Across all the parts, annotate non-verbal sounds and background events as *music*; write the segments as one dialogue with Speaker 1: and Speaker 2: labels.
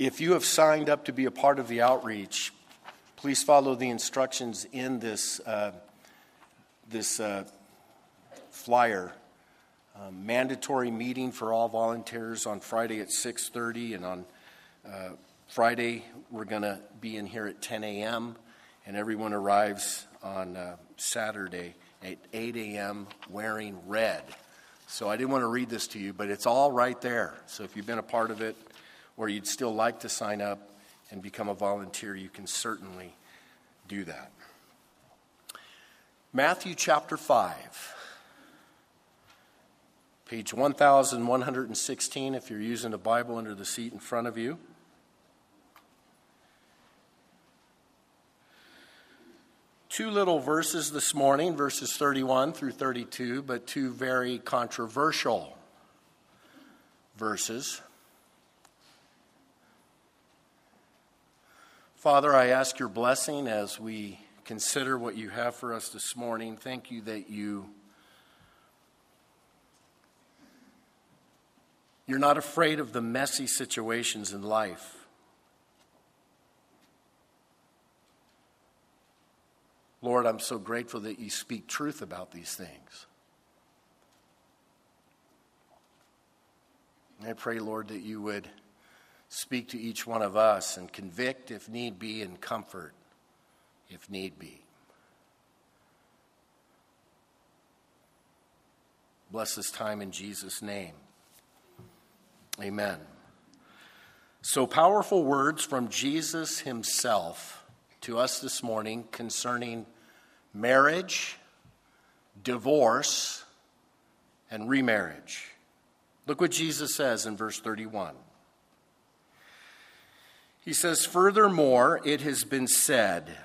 Speaker 1: If you have signed up to be a part of the outreach, please follow the instructions in this, uh, this uh, flyer. Um, mandatory meeting for all volunteers on Friday at 6:30, and on uh, Friday we're going to be in here at 10 a.m. and everyone arrives on uh, Saturday at 8 a.m. wearing red. So I didn't want to read this to you, but it's all right there. So if you've been a part of it or you'd still like to sign up and become a volunteer, you can certainly do that. Matthew chapter 5, page 1116, if you're using a Bible under the seat in front of you. two little verses this morning, verses 31 through 32, but two very controversial verses. Father, I ask your blessing as we consider what you have for us this morning. Thank you that you you're not afraid of the messy situations in life. Lord, I'm so grateful that you speak truth about these things. I pray, Lord, that you would speak to each one of us and convict if need be and comfort if need be. Bless this time in Jesus' name. Amen. So, powerful words from Jesus himself to us this morning concerning marriage, divorce, and remarriage. Look what Jesus says in verse 31. He says, Furthermore, it has been said,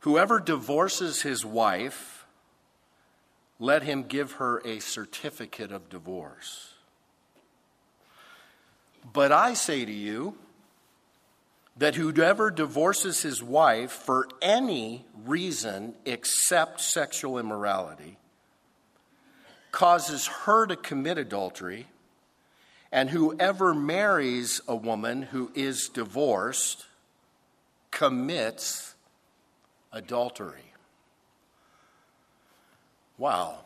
Speaker 1: Whoever divorces his wife, let him give her a certificate of divorce. But I say to you, that whoever divorces his wife for any reason except sexual immorality causes her to commit adultery, and whoever marries a woman who is divorced commits adultery. Wow.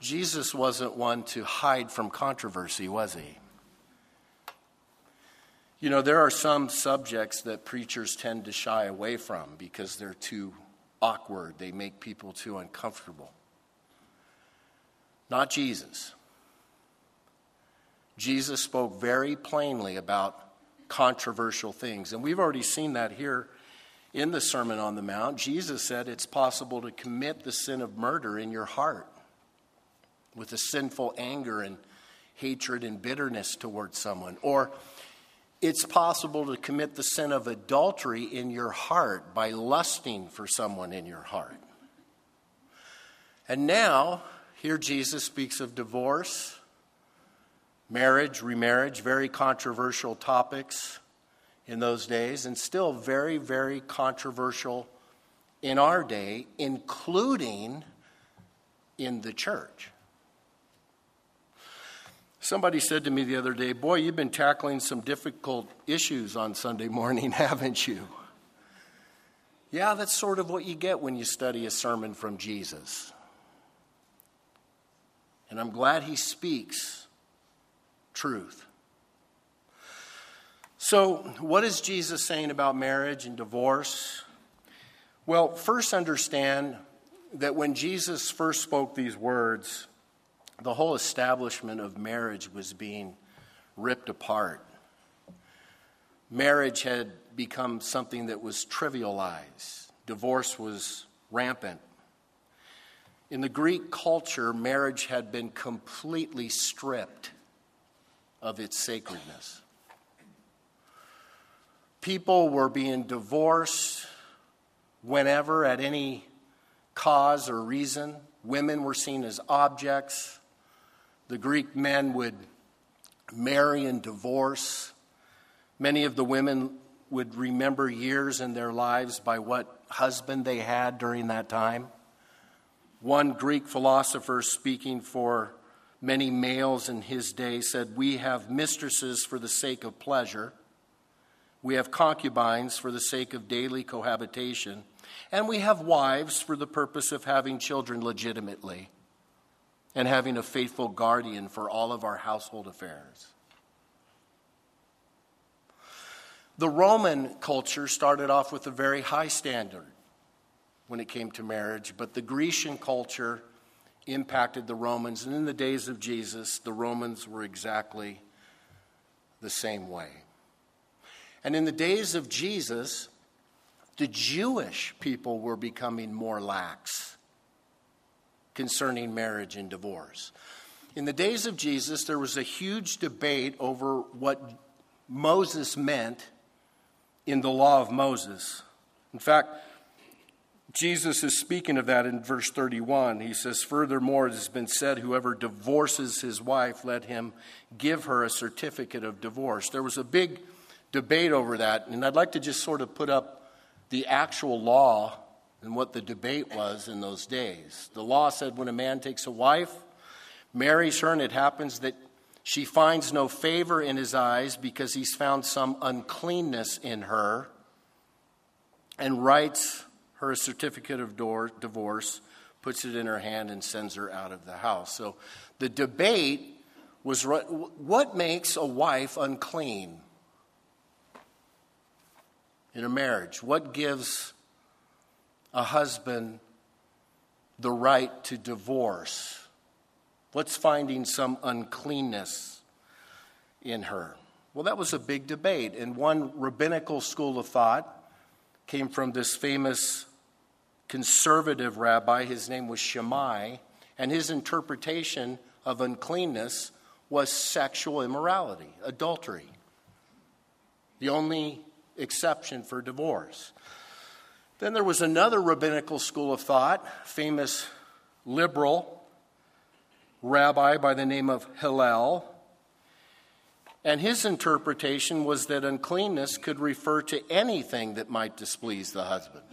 Speaker 1: Jesus wasn't one to hide from controversy, was he? You know, there are some subjects that preachers tend to shy away from because they're too awkward, they make people too uncomfortable. Not Jesus. Jesus spoke very plainly about controversial things, and we've already seen that here in the Sermon on the Mount. Jesus said it's possible to commit the sin of murder in your heart with a sinful anger and hatred and bitterness towards someone, or it's possible to commit the sin of adultery in your heart by lusting for someone in your heart. And now, here Jesus speaks of divorce, marriage, remarriage, very controversial topics in those days, and still very, very controversial in our day, including in the church. Somebody said to me the other day, Boy, you've been tackling some difficult issues on Sunday morning, *laughs* haven't you? Yeah, that's sort of what you get when you study a sermon from Jesus. And I'm glad he speaks truth. So, what is Jesus saying about marriage and divorce? Well, first understand that when Jesus first spoke these words, the whole establishment of marriage was being ripped apart. Marriage had become something that was trivialized, divorce was rampant. In the Greek culture, marriage had been completely stripped of its sacredness. People were being divorced whenever, at any cause or reason. Women were seen as objects. The Greek men would marry and divorce. Many of the women would remember years in their lives by what husband they had during that time. One Greek philosopher speaking for Many males in his day said, We have mistresses for the sake of pleasure, we have concubines for the sake of daily cohabitation, and we have wives for the purpose of having children legitimately and having a faithful guardian for all of our household affairs. The Roman culture started off with a very high standard when it came to marriage, but the Grecian culture impacted the Romans. And in the days of Jesus, the Romans were exactly the same way. And in the days of Jesus, the Jewish people were becoming more lax concerning marriage and divorce. In the days of Jesus, there was a huge debate over what Moses meant in the law of Moses. In fact, Jesus is speaking of that in verse 31. He says, Furthermore, it has been said, whoever divorces his wife, let him give her a certificate of divorce. There was a big debate over that, and I'd like to just sort of put up the actual law and what the debate was in those days. The law said when a man takes a wife, marries her, and it happens that she finds no favor in his eyes because he's found some uncleanness in her and writes her a certificate of divorce, puts it in her hand, and sends her out of the house. So the debate was what makes a wife unclean in a marriage? What gives a husband the right to divorce? What's finding some uncleanness in her? Well, that was a big debate. And one rabbinical school of thought came from this famous conservative rabbi. His name was Shammai. And his interpretation of uncleanness was sexual immorality, adultery. The only exception for divorce. Then there was another rabbinical school of thought, famous liberal rabbi by the name of Hillel. And his interpretation was that uncleanness could refer to anything that might displease the husband.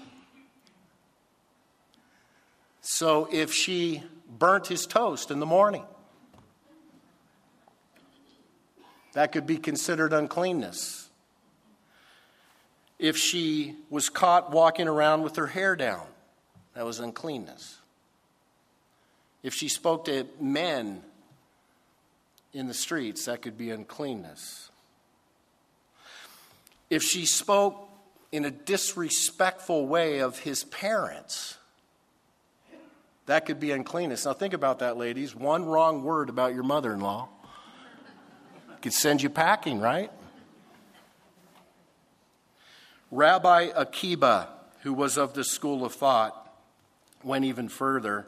Speaker 1: So if she burnt his toast in the morning, that could be considered uncleanness. If she was caught walking around with her hair down, that was uncleanness if she spoke to men in the streets, that could be uncleanness. If she spoke in a disrespectful way of his parents, that could be uncleanness. Now, think about that, ladies. One wrong word about your mother in law could send you packing, right? Rabbi Akiba, who was of the school of thought, went even further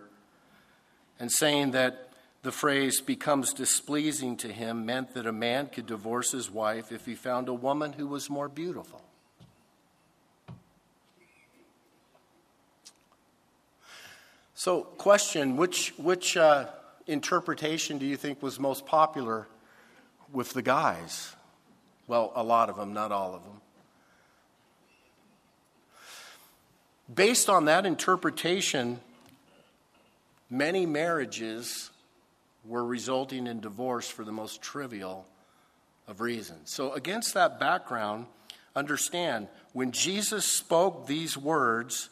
Speaker 1: and saying that the phrase becomes displeasing to him meant that a man could divorce his wife if he found a woman who was more beautiful. So, question which, which uh, interpretation do you think was most popular with the guys? Well, a lot of them, not all of them. Based on that interpretation, Many marriages were resulting in divorce for the most trivial of reasons. So, against that background, understand when Jesus spoke these words,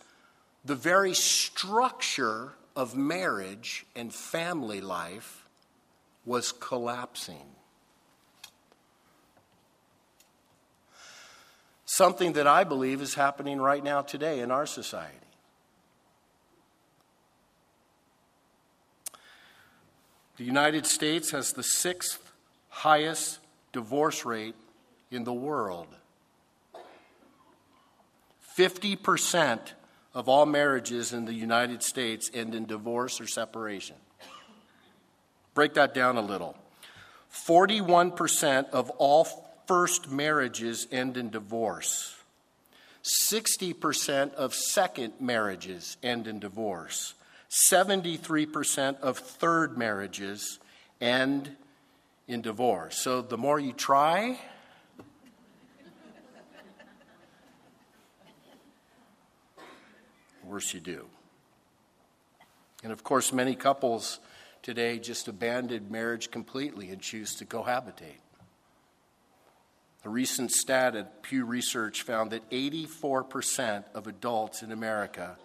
Speaker 1: the very structure of marriage and family life was collapsing. Something that I believe is happening right now today in our society. The United States has the sixth highest divorce rate in the world. 50% of all marriages in the United States end in divorce or separation. Break that down a little. 41% of all first marriages end in divorce. 60% of second marriages end in divorce. 73% of third marriages end in divorce. So the more you try, worse you do. And of course, many couples today just abandon marriage completely and choose to cohabitate. A recent stat at Pew Research found that 84% of adults in America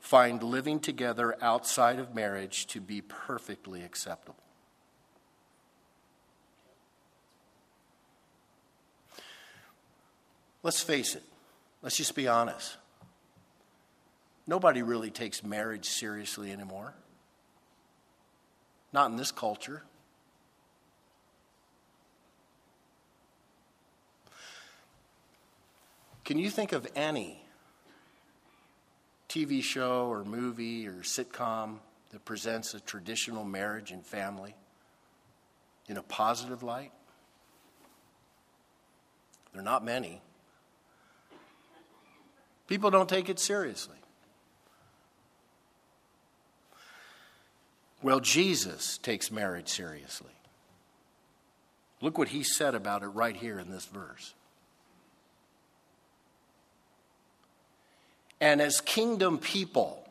Speaker 1: find living together outside of marriage to be perfectly acceptable. Let's face it, let's just be honest. Nobody really takes marriage seriously anymore. Not in this culture. Can you think of any TV show or movie or sitcom that presents a traditional marriage and family in a positive light? There are not many. People don't take it seriously. Well, Jesus takes marriage seriously. Look what he said about it right here in this verse. And as kingdom people,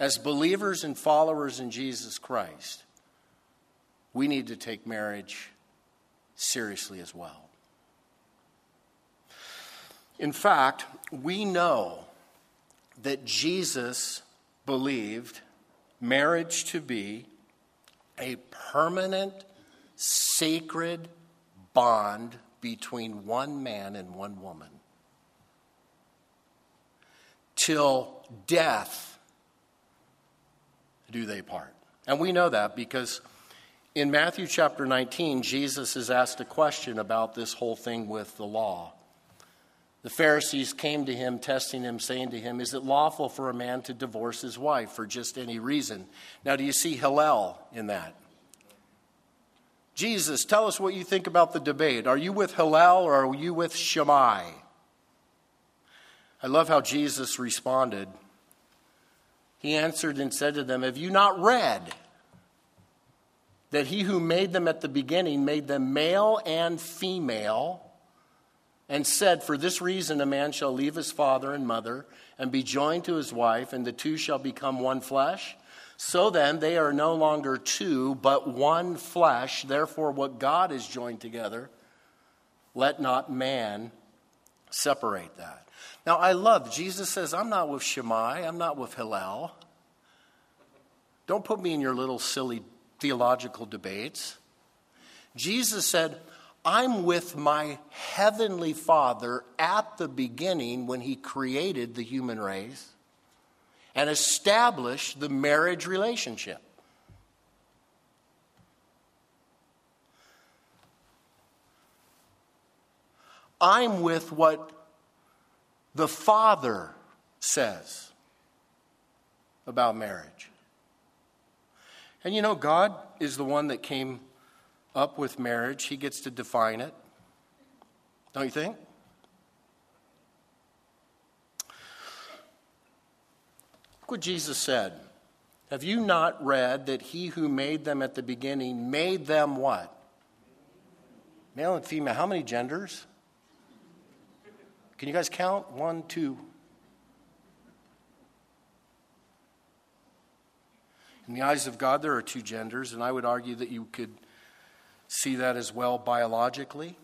Speaker 1: as believers and followers in Jesus Christ, we need to take marriage seriously as well. In fact, we know that Jesus believed marriage to be a permanent, sacred bond between one man and one woman till death do they part. And we know that because in Matthew chapter 19, Jesus is asked a question about this whole thing with the law. The Pharisees came to him, testing him, saying to him, Is it lawful for a man to divorce his wife for just any reason? Now, do you see Hillel in that? Jesus, tell us what you think about the debate. Are you with Hillel or are you with Shammai? I love how Jesus responded. He answered and said to them, Have you not read that he who made them at the beginning made them male and female? And said, For this reason, a man shall leave his father and mother and be joined to his wife, and the two shall become one flesh. So then, they are no longer two, but one flesh. Therefore, what God has joined together, let not man separate that. Now, I love, Jesus says, I'm not with Shammai, I'm not with Hillel. Don't put me in your little silly theological debates. Jesus said, I'm with my heavenly Father at the beginning when He created the human race and established the marriage relationship. I'm with what the Father says about marriage. And you know, God is the one that came up with marriage, he gets to define it. Don't you think? Look what Jesus said. Have you not read that he who made them at the beginning made them what? Male and female. How many genders? Can you guys count? One, two. In the eyes of God, there are two genders, and I would argue that you could see that as well biologically.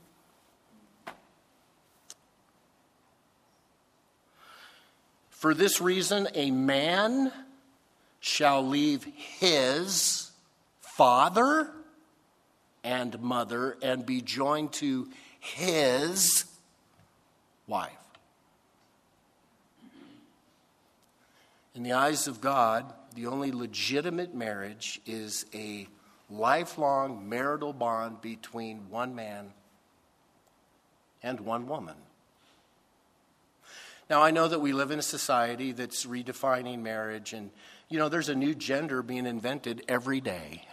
Speaker 1: For this reason, a man shall leave his father and mother and be joined to his wife. In the eyes of God, the only legitimate marriage is a lifelong marital bond between one man and one woman. Now, I know that we live in a society that's redefining marriage, and, you know, there's a new gender being invented every day.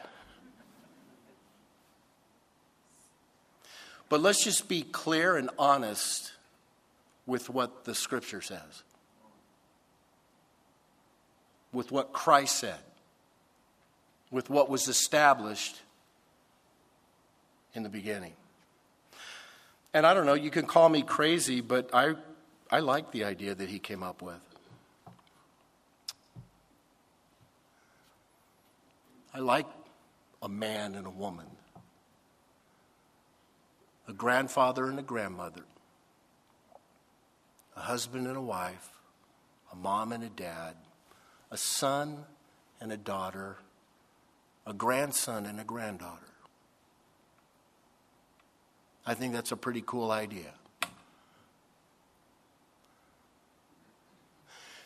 Speaker 1: But let's just be clear and honest with what the scripture says, with what Christ said with what was established in the beginning. And I don't know, you can call me crazy, but I, I like the idea that he came up with. I like a man and a woman, a grandfather and a grandmother, a husband and a wife, a mom and a dad, a son and a daughter, a grandson and a granddaughter. I think that's a pretty cool idea.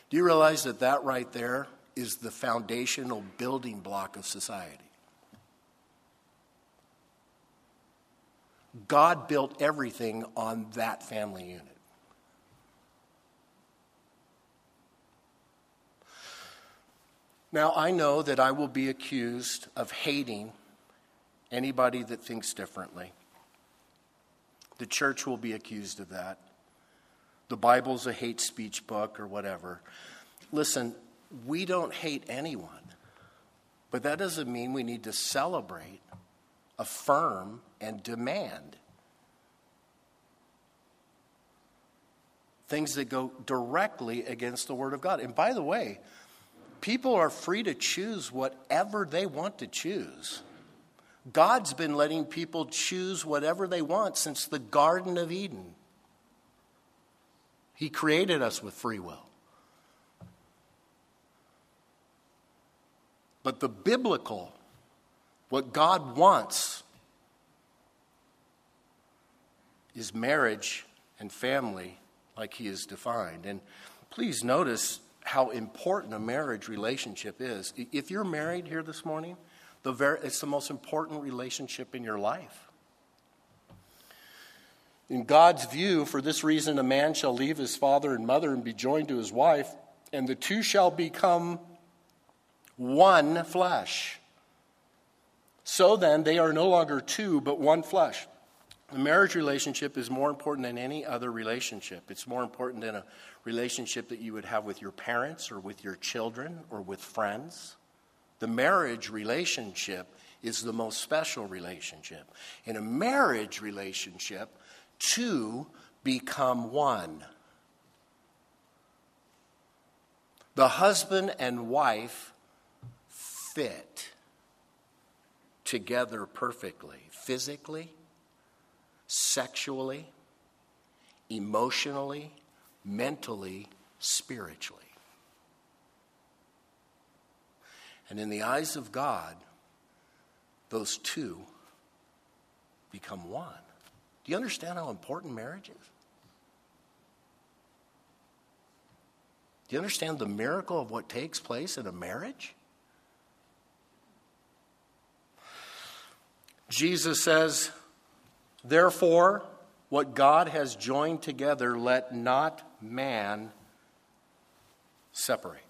Speaker 1: Do you realize that that right there is the foundational building block of society? God built everything on that family unit. Now, I know that I will be accused of hating anybody that thinks differently. The church will be accused of that. The Bible's a hate speech book or whatever. Listen, we don't hate anyone, but that doesn't mean we need to celebrate, affirm, and demand things that go directly against the Word of God. And by the way, people are free to choose whatever they want to choose. God's been letting people choose whatever they want since the Garden of Eden. He created us with free will. But the biblical, what God wants, is marriage and family like He is defined. And please notice how important a marriage relationship is. If you're married here this morning, the it's the most important relationship in your life. In God's view, for this reason, a man shall leave his father and mother and be joined to his wife, and the two shall become one flesh. So then, they are no longer two, but one flesh. The marriage relationship is more important than any other relationship. It's more important than a relationship that you would have with your parents or with your children or with friends. The marriage relationship is the most special relationship. In a marriage relationship, two become one. The husband and wife fit together perfectly, physically, sexually, emotionally, mentally, spiritually. And in the eyes of God, those two become one. Do you understand how important marriage is? Do you understand the miracle of what takes place in a marriage? Jesus says, Therefore, what God has joined together, let not man separate.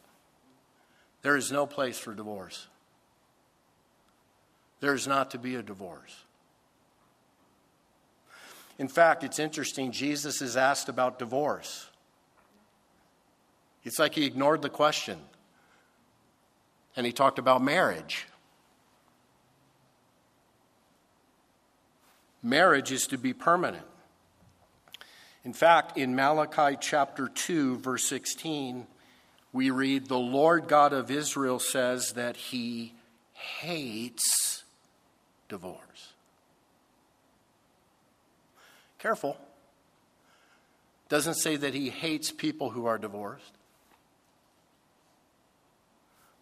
Speaker 1: There is no place for divorce. There is not to be a divorce. In fact, it's interesting, Jesus is asked about divorce. It's like he ignored the question and he talked about marriage. Marriage is to be permanent. In fact, in Malachi chapter 2, verse 16, we read, The Lord God of Israel says that he hates divorce. Careful. Doesn't say that he hates people who are divorced,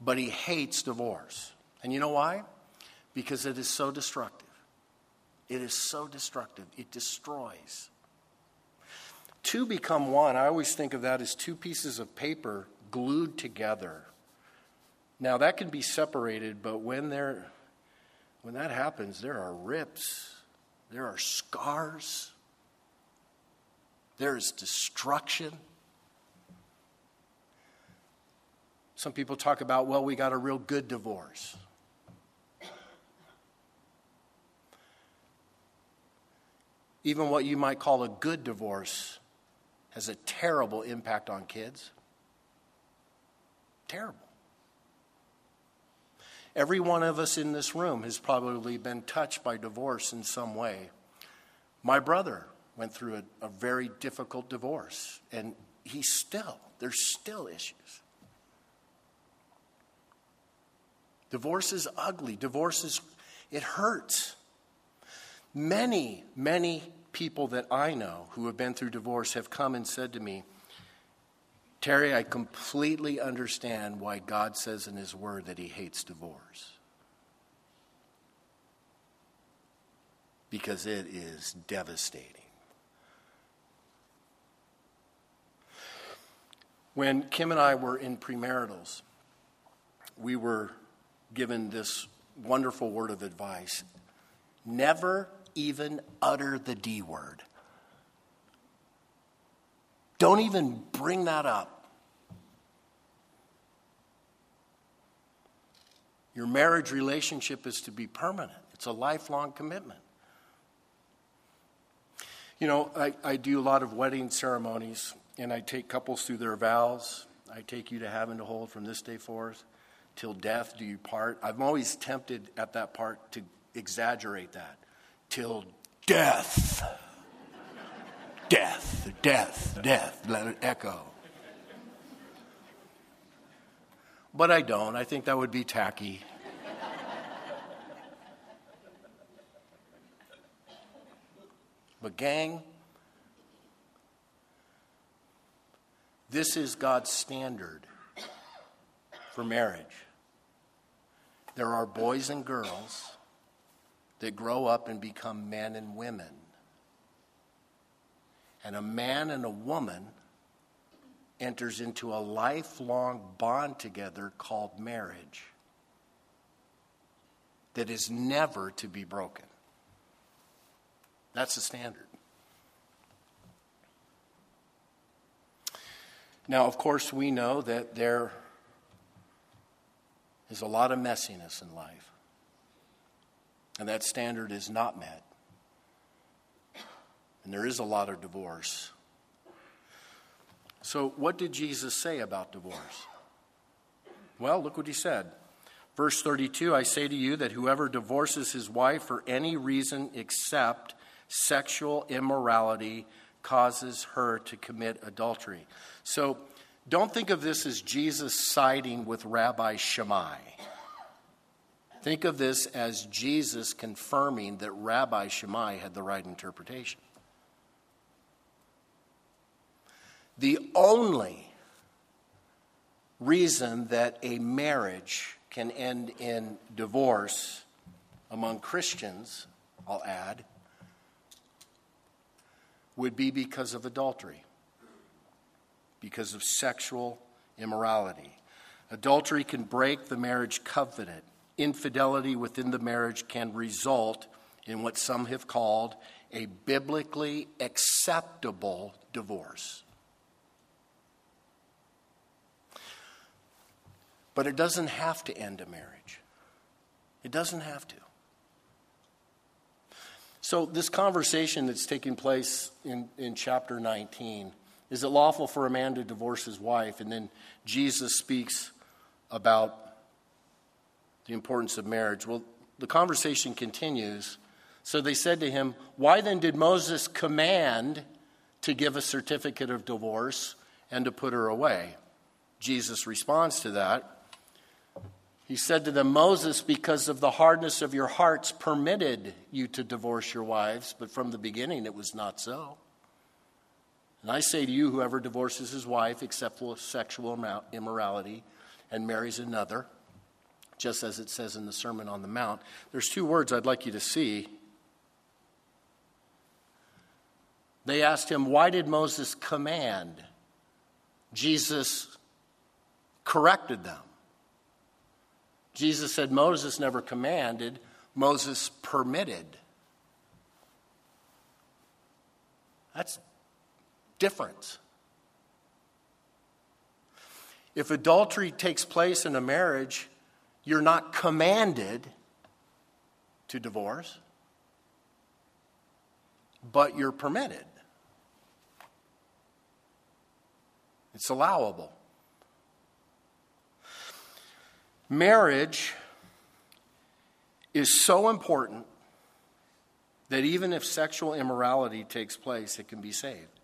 Speaker 1: but he hates divorce. And you know why? Because it is so destructive. It is so destructive. It destroys. Two become one. I always think of that as two pieces of paper glued together. Now that can be separated, but when there when that happens, there are rips, there are scars, there is destruction. Some people talk about, well, we got a real good divorce. Even what you might call a good divorce has a terrible impact on kids. Terrible. Every one of us in this room has probably been touched by divorce in some way. My brother went through a, a very difficult divorce, and he's still, there's still issues. Divorce is ugly. Divorce is, it hurts. Many, many people that I know who have been through divorce have come and said to me, Terry, I completely understand why God says in His Word that He hates divorce. Because it is devastating. When Kim and I were in premaritals, we were given this wonderful word of advice never even utter the D word. Don't even bring that up. Your marriage relationship is to be permanent, it's a lifelong commitment. You know, I, I do a lot of wedding ceremonies, and I take couples through their vows. I take you to heaven to hold from this day forth. Till death do you part. I'm always tempted at that part to exaggerate that till death. death, death, death. Let it echo. But I don't. I think that would be tacky. but, gang, this is God's standard for marriage. There are boys and girls that grow up and become men and women. And a man and a woman enters into a lifelong bond together called marriage that is never to be broken. That's the standard. Now, of course, we know that there is a lot of messiness in life and that standard is not met. And there is a lot of divorce. So, what did Jesus say about divorce? Well, look what he said. Verse 32 I say to you that whoever divorces his wife for any reason except sexual immorality causes her to commit adultery. So, don't think of this as Jesus siding with Rabbi Shammai. Think of this as Jesus confirming that Rabbi Shammai had the right interpretation. The only reason that a marriage can end in divorce among Christians, I'll add, would be because of adultery, because of sexual immorality. Adultery can break the marriage covenant infidelity within the marriage can result in what some have called a biblically acceptable divorce. But it doesn't have to end a marriage. It doesn't have to. So, this conversation that's taking place in, in chapter 19 is it lawful for a man to divorce his wife? And then Jesus speaks about the importance of marriage. Well, the conversation continues. So they said to him, Why then did Moses command to give a certificate of divorce and to put her away? Jesus responds to that. He said to them, Moses, because of the hardness of your hearts, permitted you to divorce your wives, but from the beginning it was not so. And I say to you, whoever divorces his wife except for sexual immorality and marries another, just as it says in the Sermon on the Mount. There's two words I'd like you to see. They asked him, Why did Moses command? Jesus corrected them. Jesus said Moses never commanded, Moses permitted. That's different. If adultery takes place in a marriage, you're not commanded to divorce, but you're permitted. It's allowable. Marriage is so important that even if sexual immorality takes place, it can be saved.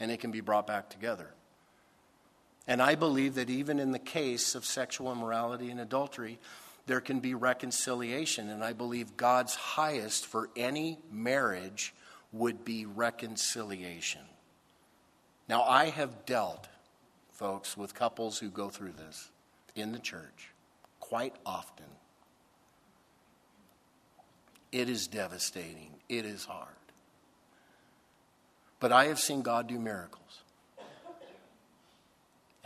Speaker 1: And it can be brought back together. And I believe that even in the case of sexual immorality and adultery, there can be reconciliation. And I believe God's highest for any marriage would be reconciliation. Now, I have dealt, folks, with couples who go through this in the church quite often. It is devastating, it is hard. But I have seen God do miracles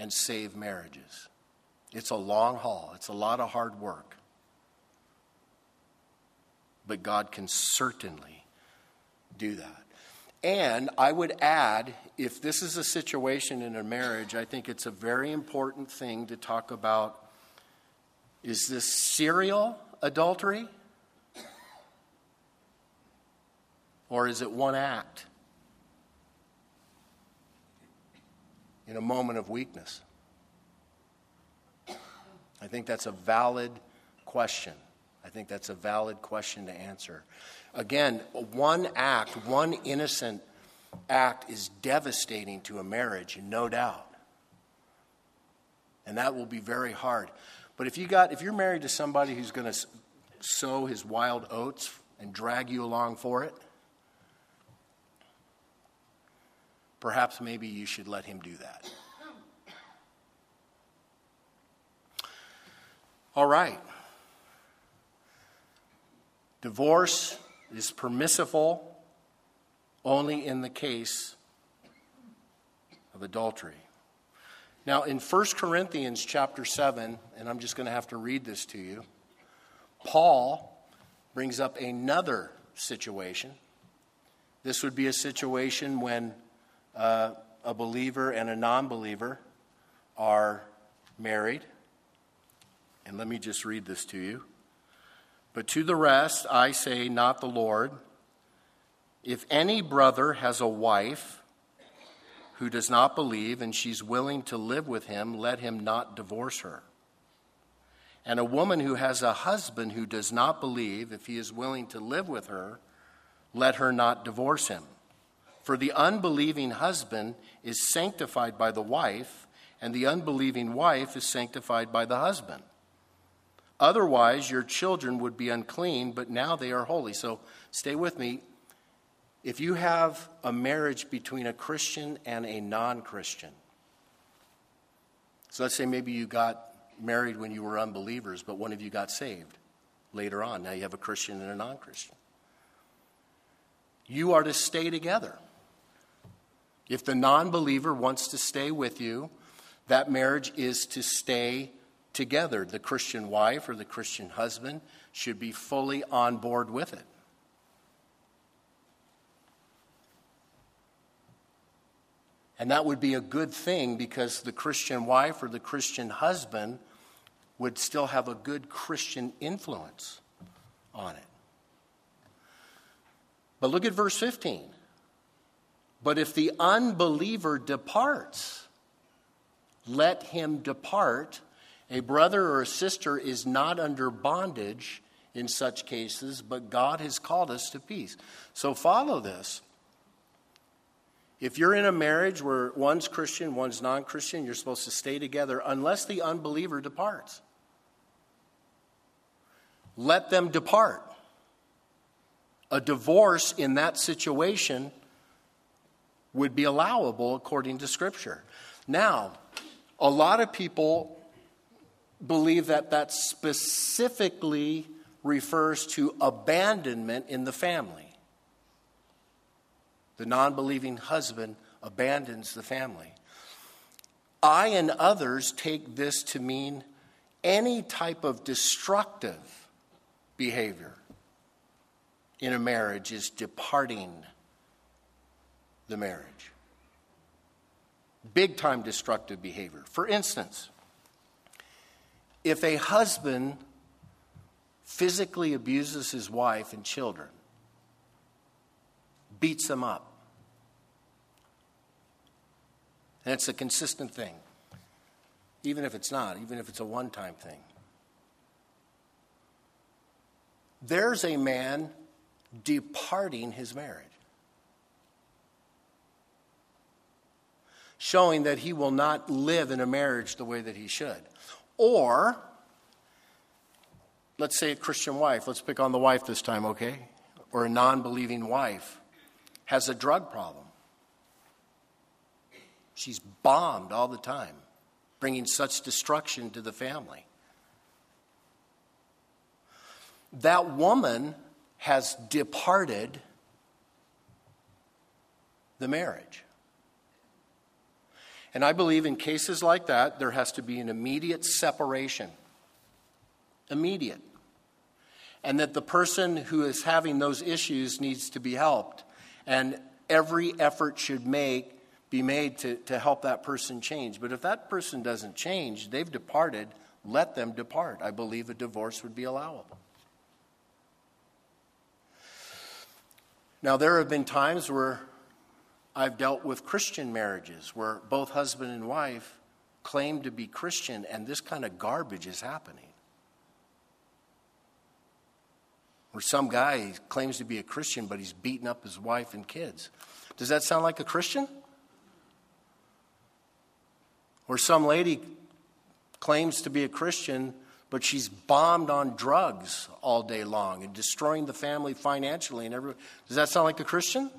Speaker 1: and save marriages. It's a long haul, it's a lot of hard work. But God can certainly do that. And I would add if this is a situation in a marriage, I think it's a very important thing to talk about is this serial adultery? Or is it one act? In a moment of weakness? I think that's a valid question. I think that's a valid question to answer. Again, one act, one innocent act is devastating to a marriage, no doubt. And that will be very hard. But if you got if you're married to somebody who's going to sow his wild oats and drag you along for it, perhaps maybe you should let him do that. All right. Divorce is permissible only in the case of adultery. Now, in 1 Corinthians chapter 7, and I'm just going to have to read this to you, Paul brings up another situation. This would be a situation when uh, a believer and a non believer are married. And let me just read this to you. But to the rest, I say, not the Lord. If any brother has a wife, who does not believe and she's willing to live with him, let him not divorce her. And a woman who has a husband who does not believe, if he is willing to live with her, let her not divorce him. For the unbelieving husband is sanctified by the wife, and the unbelieving wife is sanctified by the husband. Otherwise, your children would be unclean, but now they are holy. So stay with me. If you have a marriage between a Christian and a non Christian, so let's say maybe you got married when you were unbelievers, but one of you got saved later on. Now you have a Christian and a non Christian. You are to stay together. If the non believer wants to stay with you, that marriage is to stay together. The Christian wife or the Christian husband should be fully on board with it. And that would be a good thing because the Christian wife or the Christian husband would still have a good Christian influence on it. But look at verse 15. But if the unbeliever departs, let him depart. A brother or a sister is not under bondage in such cases, but God has called us to peace. So follow this. If you're in a marriage where one's Christian, one's non Christian, you're supposed to stay together unless the unbeliever departs. Let them depart. A divorce in that situation would be allowable according to Scripture. Now, a lot of people believe that that specifically refers to abandonment in the family the non believing husband abandons the family. I and others take this to mean any type of destructive behavior in a marriage is departing the marriage. Big time destructive behavior. For instance, if a husband physically abuses his wife and children, beats them up. And it's a consistent thing, even if it's not, even if it's a one time thing. There's a man departing his marriage. Showing that he will not live in a marriage the way that he should. Or, let's say a Christian wife, let's pick on the wife this time, okay? Or a non believing wife has a drug problem. She's bombed all the time, bringing such destruction to the family. That woman has departed the marriage. And I believe in cases like that, there has to be an immediate separation. Immediate. And that the person who is having those issues needs to be helped. And every effort should make, be made to, to help that person change. But if that person doesn't change, they've departed, let them depart. I believe a divorce would be allowable. Now, there have been times where I've dealt with Christian marriages where both husband and wife claim to be Christian, and this kind of garbage is happening. Where some guy claims to be a Christian, but he's beating up his wife and kids. Does that sound like a Christian? Or some lady claims to be a Christian, but she's bombed on drugs all day long and destroying the family financially and everything. Does that sound like a Christian?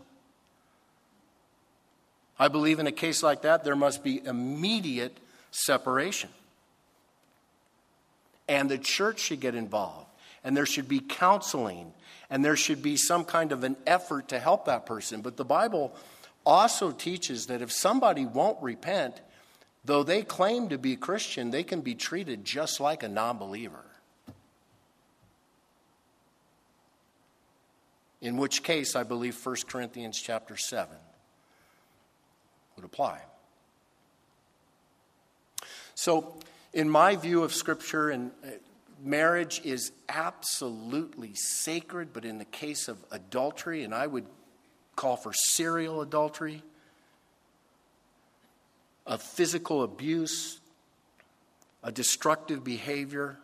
Speaker 1: I believe in a case like that, there must be immediate separation. And the church should get involved, and there should be counseling, and there should be some kind of an effort to help that person. But the Bible also teaches that if somebody won't repent, though they claim to be Christian, they can be treated just like a non believer. In which case, I believe 1 Corinthians chapter 7 would apply. So, in my view of Scripture, and uh, marriage is absolutely sacred, but in the case of adultery, and I would call for serial adultery, of physical abuse, a destructive behavior,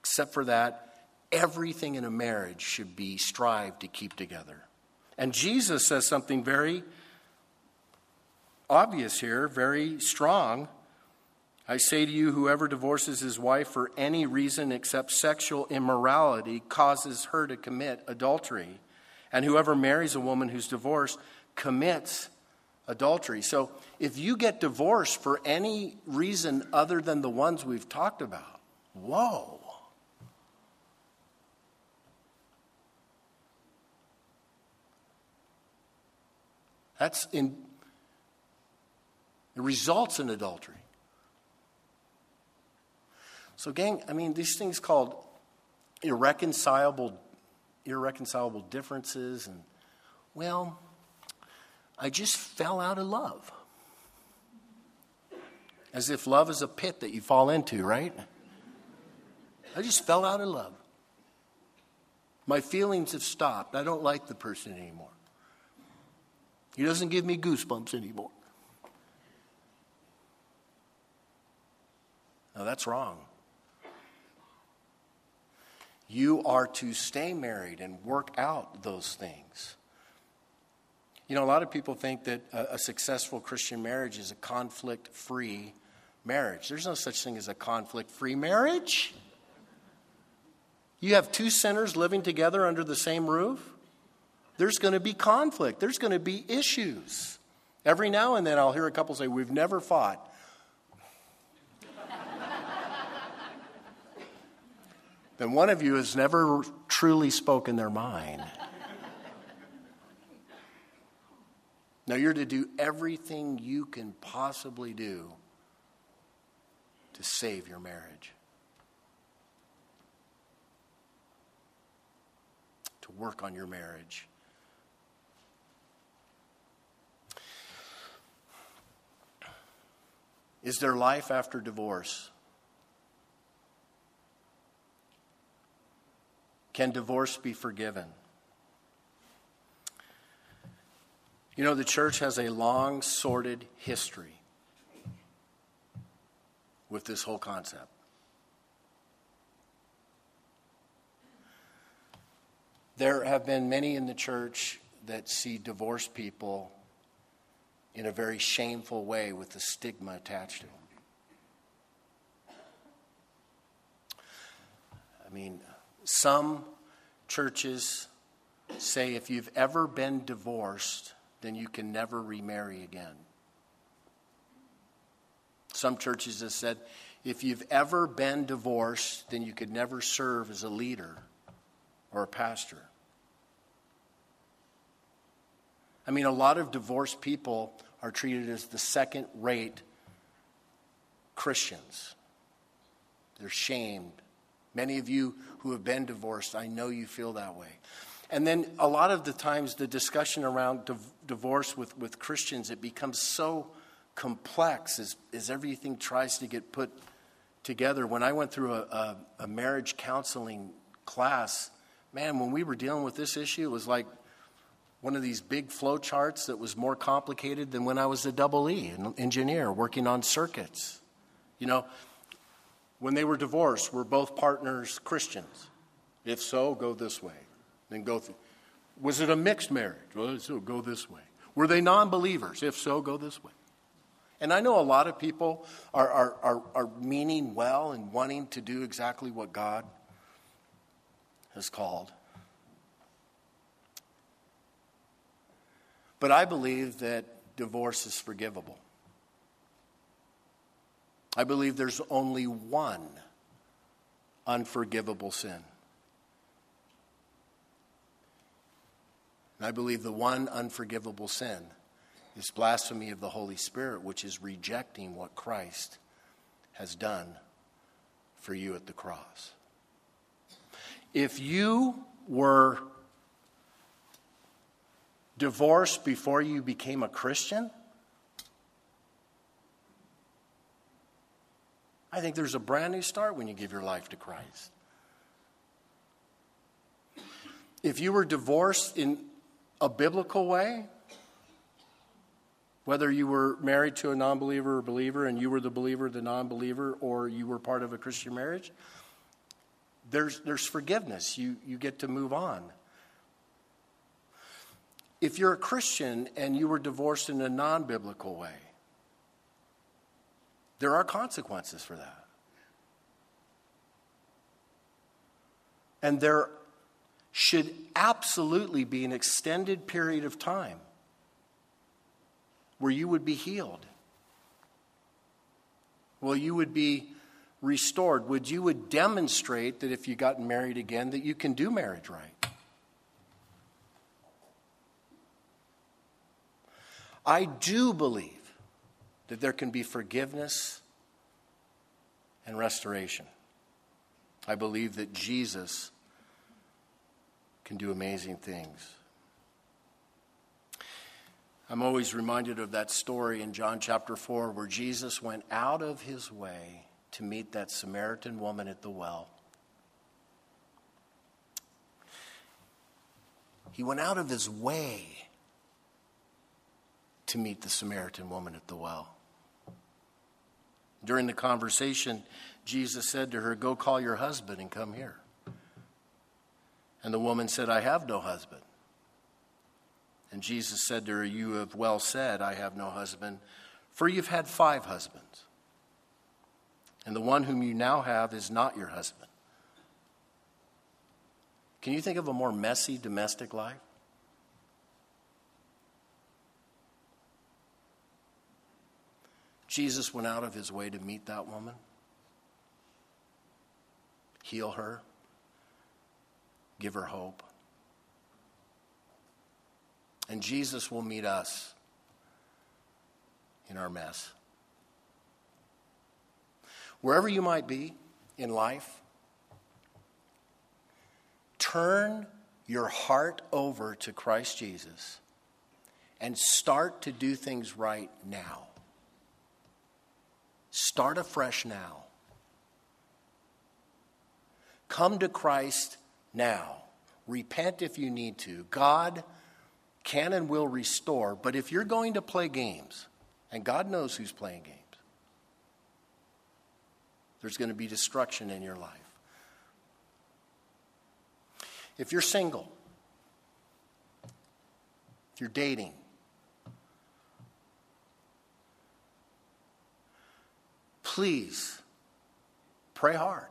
Speaker 1: except for that, everything in a marriage should be strived to keep together. And Jesus says something very obvious here, very strong. I say to you, whoever divorces his wife for any reason except sexual immorality causes her to commit adultery. And whoever marries a woman who's divorced commits adultery. So if you get divorced for any reason other than the ones we've talked about, whoa. That's in it results in adultery. So, gang, I mean, these things called irreconcilable, irreconcilable differences, and well, I just fell out of love. As if love is a pit that you fall into, right? I just fell out of love. My feelings have stopped. I don't like the person anymore. He doesn't give me goosebumps anymore. Now, that's wrong. You are to stay married and work out those things. You know, a lot of people think that a, a successful Christian marriage is a conflict free marriage. There's no such thing as a conflict free marriage. You have two sinners living together under the same roof. There's going to be conflict, there's going to be issues. Every now and then I'll hear a couple say, We've never fought. Then one of you has never truly spoken their mind. now, you're to do everything you can possibly do to save your marriage, to work on your marriage. Is there life after divorce? Can divorce be forgiven? You know, the church has a long, sordid history with this whole concept. There have been many in the church that see divorced people in a very shameful way with the stigma attached to them. I mean, some churches say if you've ever been divorced, then you can never remarry again. Some churches have said if you've ever been divorced, then you could never serve as a leader or a pastor. I mean, a lot of divorced people are treated as the second rate Christians. They're shamed. Many of you who have been divorced, I know you feel that way. And then a lot of the times, the discussion around div- divorce with, with Christians, it becomes so complex as, as everything tries to get put together. When I went through a, a, a marriage counseling class, man, when we were dealing with this issue, it was like one of these big flow charts that was more complicated than when I was a double E, an engineer working on circuits. You know, when they were divorced, were both partners Christians? If so, go this way. Then go through. Was it a mixed marriage? Well, so oh, go this way. Were they non believers? If so, go this way. And I know a lot of people are, are, are, are meaning well and wanting to do exactly what God has called. But I believe that divorce is forgivable. I believe there's only one unforgivable sin. And I believe the one unforgivable sin is blasphemy of the Holy Spirit, which is rejecting what Christ has done for you at the cross. If you were divorced before you became a Christian? I think there's a brand new start when you give your life to Christ. If you were divorced in a biblical way, whether you were married to a non believer or believer and you were the believer, the non believer, or you were part of a Christian marriage, there's, there's forgiveness. You, you get to move on. If you're a Christian and you were divorced in a non biblical way, there are consequences for that. And there should absolutely be an extended period of time where you would be healed. Well, you would be restored. Would you would demonstrate that if you got married again that you can do marriage right? I do believe that there can be forgiveness and restoration. I believe that Jesus can do amazing things. I'm always reminded of that story in John chapter 4 where Jesus went out of his way to meet that Samaritan woman at the well. He went out of his way to meet the Samaritan woman at the well. During the conversation, Jesus said to her, Go call your husband and come here. And the woman said, I have no husband. And Jesus said to her, You have well said, I have no husband, for you've had five husbands. And the one whom you now have is not your husband. Can you think of a more messy domestic life? Jesus went out of his way to meet that woman, heal her, give her hope. And Jesus will meet us in our mess. Wherever you might be in life, turn your heart over to Christ Jesus and start to do things right now. Start afresh now. Come to Christ now. Repent if you need to. God can and will restore, but if you're going to play games, and God knows who's playing games, there's going to be destruction in your life. If you're single, if you're dating, please pray hard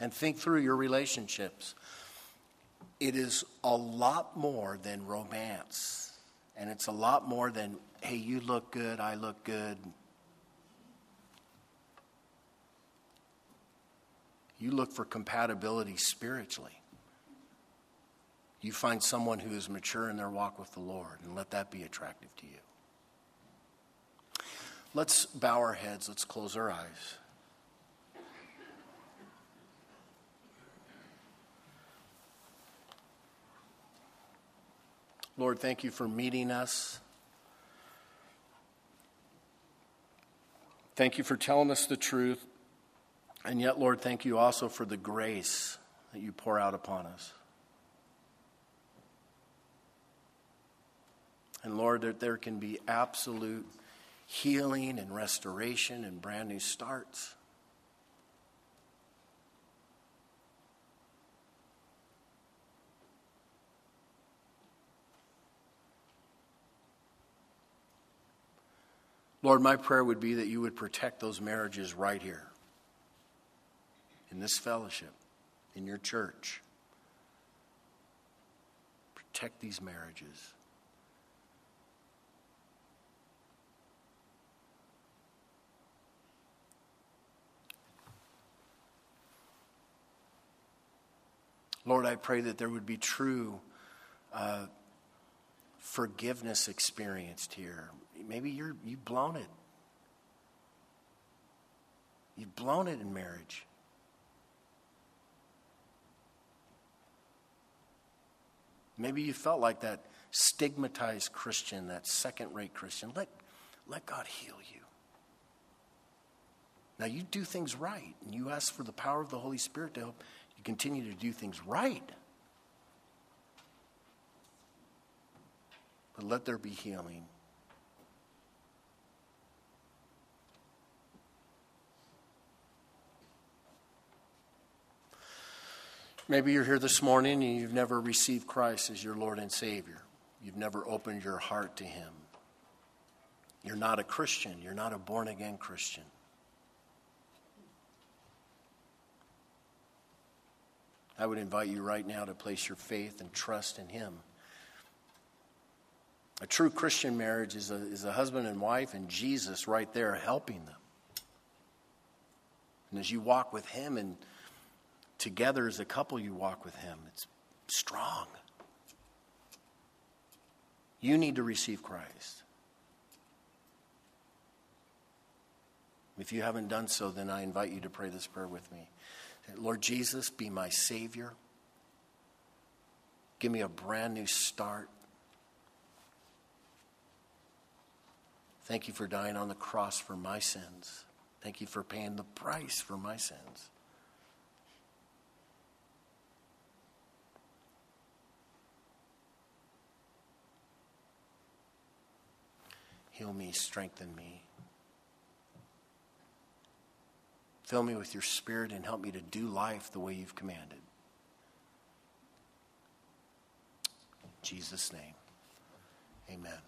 Speaker 1: and think through your relationships. It is a lot more than romance. And it's a lot more than, hey, you look good, I look good. You look for compatibility spiritually. You find someone who is mature in their walk with the Lord and let that be attractive to you. Let's bow our heads, let's close our eyes. Lord, thank you for meeting us. Thank you for telling us the truth. And yet, Lord, thank you also for the grace that you pour out upon us. And Lord, that there can be absolute healing and restoration and brand new starts. Lord, my prayer would be that you would protect those marriages right here, in this fellowship, in your church. Protect these marriages. Lord, I pray that there would be true uh, forgiveness experienced here. Maybe you're, you've blown it. You've blown it in marriage. Maybe you felt like that stigmatized Christian, that second rate Christian. Let, let God heal you. Now, you do things right, and you ask for the power of the Holy Spirit to help you continue to do things right. But let there be healing. Maybe you're here this morning and you've never received Christ as your Lord and Savior. You've never opened your heart to Him. You're not a Christian. You're not a born again Christian. I would invite you right now to place your faith and trust in Him. A true Christian marriage is a, is a husband and wife and Jesus right there helping them. And as you walk with Him and together as a couple, you walk with Him, it's strong. You need to receive Christ. If you haven't done so, then I invite you to pray this prayer with me. Lord Jesus, be my Savior. Give me a brand new start. Thank you for dying on the cross for my sins. Thank you for paying the price for my sins. Heal me, strengthen me. Fill me with your spirit and help me to do life the way you've commanded. In Jesus' name, amen.